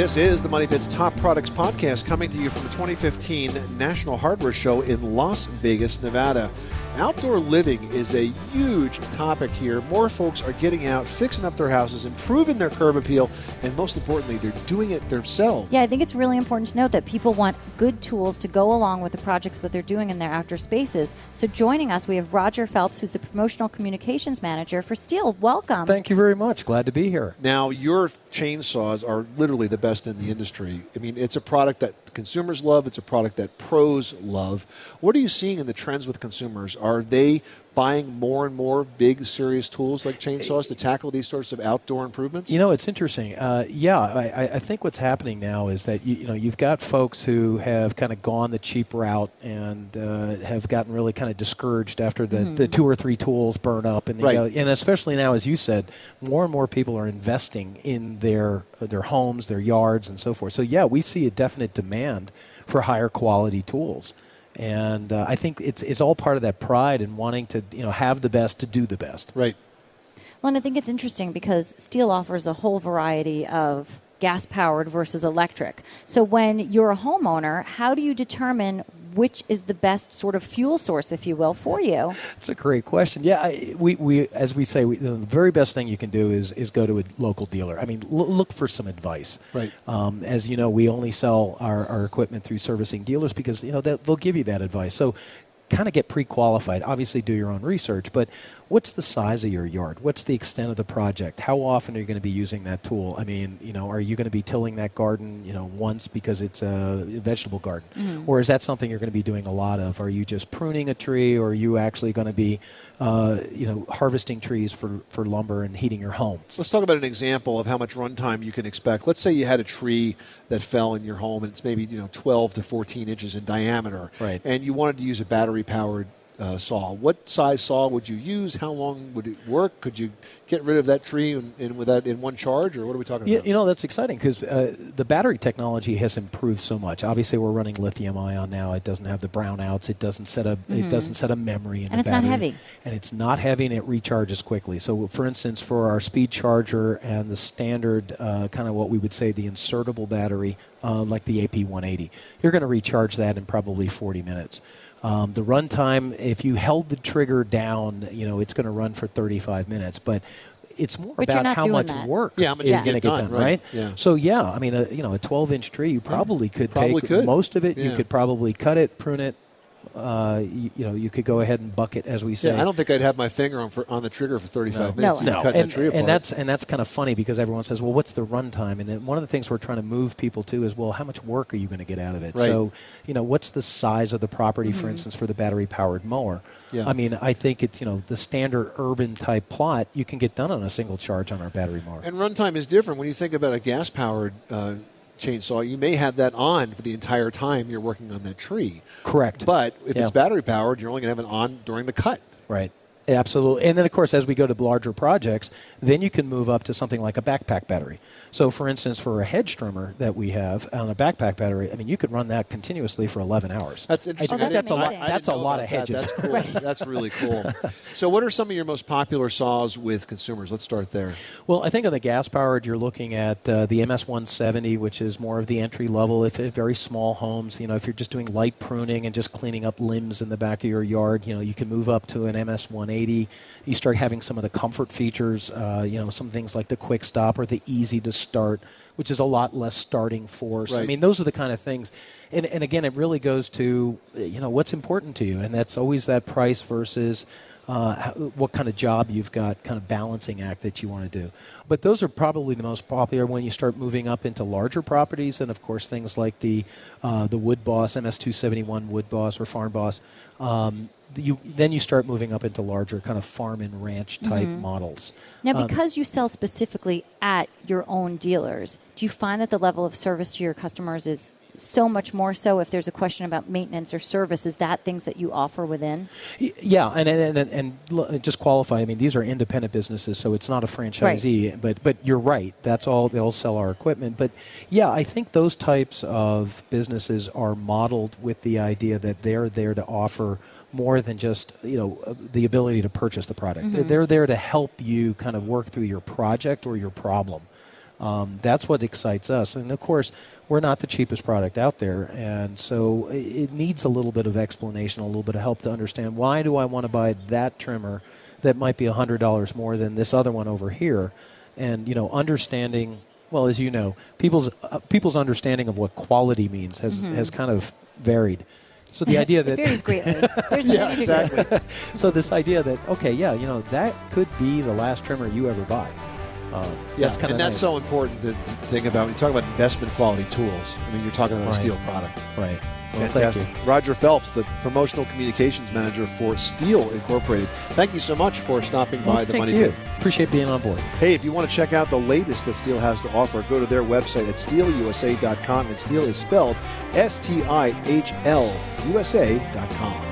This is the Money Pits Top Products Podcast coming to you from the 2015 National Hardware Show in Las Vegas, Nevada. Outdoor living is a huge topic here. More folks are getting out, fixing up their houses, improving their curb appeal, and most importantly, they're doing it themselves. Yeah, I think it's really important to note that people want good tools to go along with the projects that they're doing in their outdoor spaces. So joining us, we have Roger Phelps, who's the promotional communications manager for Stihl. Welcome. Thank you very much. Glad to be here. Now, your chainsaws are literally the best in the industry. I mean, it's a product that consumers love, it's a product that pros love. What are you seeing in the trends with consumers? Are they buying more and more big, serious tools like chainsaws to tackle these sorts of outdoor improvements? You know, it's interesting. Uh, yeah, I, I, think what's happening now is that you, you, know you've got folks who have kind of gone the cheap route and uh, have gotten really kind of discouraged after the, mm-hmm. the two or three tools burn up, and right. you know, and especially now, as you said, more and more people are investing in their their homes, their yards, and so forth. So yeah, we see a definite demand for higher quality tools and uh, I think it's it's all part of that pride and wanting to you know have the best to do the best. Right. Well, and I think it's interesting because Stihl offers a whole variety of gas powered versus electric. So when you're a homeowner, how do you determine which is the best sort of fuel source, if you will, for you? It's a great question. Yeah, I, we, we as we say, we, the very best thing you can do is is go to a local dealer. I mean, l- look for some advice. Right. Um, as you know, we only sell our, our equipment through servicing dealers because you know they'll give you that advice. So kind of get pre-qualified. Obviously, do your own research, but what's the size of your yard? What's the extent of the project? How often are you going to be using that tool? I mean, you know, are you going to be tilling that garden, you know, once because it's a vegetable garden, mm-hmm. or is that something you're going to be doing a lot of? Are you just pruning a tree, or are you actually going to be, uh, you know, harvesting trees for for lumber and heating your home? Let's talk about an example of how much runtime you can expect. Let's say you had a tree that fell in your home and it's maybe you know 12 to 14 inches in diameter, right. and you wanted to use a battery powered uh, saw. What size saw would you use? How long would it work? Could you get rid of that tree in, in with that in one charge, or what are we talking yeah, about? You know, that's exciting because uh, the battery technology has improved so much. Obviously, we're running lithium ion now. It doesn't have the brownouts. It doesn't set a mm-hmm. it doesn't set a memory in and the battery. And it's not heavy. And it's not heavy, and it recharges quickly. So, for instance, for our speed charger and the standard uh, kind of what we would say the insertable battery, uh, like the AP180, you're going to recharge that in probably 40 minutes. Um, the runtime, if you held the trigger down, you know it's going to run for 35 minutes, but it's more but about how much that. work yeah, how much you're going to get done, right? right? Yeah. So yeah, I mean, a, you know, a 12-inch tree, you probably could probably take could. most of it. Yeah. You could probably cut it, prune it, uh, you, you, know, you could go ahead and buck it, as we say. Yeah, I don't think I'd have my finger on for, on the trigger for 35 no. minutes. No, no. And, and, that's and that's kind of funny because everyone says, "Well, what's the runtime?" And one of the things we're trying to move people to is, "Well, how much work are you going to get out of it?" Right. So, you know, what's the size of the property, mm-hmm. for instance, for the battery-powered mower? Yeah. I mean, I think it's you know the standard urban type plot you can get done on a single charge on our battery mower. And runtime is different when you think about a gas-powered. Uh, chainsaw, you may have that on for the entire time you're working on that tree. Correct. But if yeah. it's battery powered, you're only going to have it on during the cut. Right. Absolutely. And then, of course, as we go to larger projects, then you can move up to something like a backpack battery. So, for instance, for a hedge trimmer that we have on a backpack battery, I mean, you could run that continuously for 11 hours. That's interesting. Oh, that's, that's a lot. That's a lot of hedges. That. That's cool. right. That's really cool. so, what are some of your most popular saws with consumers? Let's start there. Well, I think on the gas powered, you're looking at uh, the MS170, which is more of the entry level. If, if very small homes, you know, if you're just doing light pruning and just cleaning up limbs in the back of your yard, you know, you can move up to an MS180. You start having some of the comfort features, uh, you know, some things like the quick stop or the easy to start, which is a lot less starting force. Right. I mean, those are the kind of things. And, and again, it really goes to, you know, what's important to you. And that's always that price versus uh, what kind of job you've got, kind of balancing act that you want to do. But those are probably the most popular when you start moving up into larger properties, and of course things like the uh, the Wood Boss MS271 Wood Boss or Farm Boss. Um, you then you start moving up into larger kind of farm and ranch type mm-hmm. models. Now, Um, because you sell specifically at your own dealers, do you find that the level of service to your customers is so much more so if there's a question about maintenance or service is that things that you offer within Yeah, and and, and, and just qualify. I mean, these are independent businesses, so it's not a franchisee. But but you're right. That's all they'll sell our equipment. But yeah, I think those types of businesses are modeled with the idea that they're there to offer more than just you know uh, the ability to purchase the product. They're- They're there to help you kind of work through your project or your problem. Um, that's what excites us. And of course, we're not the cheapest product out there, and so it needs a little bit of explanation, a little bit of help to understand why do I want to buy that trimmer that might be $100 more than this other one over here. And, you know, understanding well, as you know, people's uh, people's understanding of what quality means has mm-hmm. has kind of varied. So the idea that varies greatly. There's yeah, exactly. so this idea that okay, yeah, you know, that could be the last trimmer you ever buy. Um, yeah, that's and that's nice. so important to, to, think about when you talk about investment quality tools. I mean, you're talking about right. a STIHL product, right? Well, Fantastic. Roger Phelps, the promotional communications manager for Stihl Incorporated. Thank you so much for stopping well, by the Money Thank you. Appreciate being on board. Hey, if you want to check out the latest that Stihl has to offer, go to their website at stihlusa.com. And Stihl is spelled S T I H L USA.com.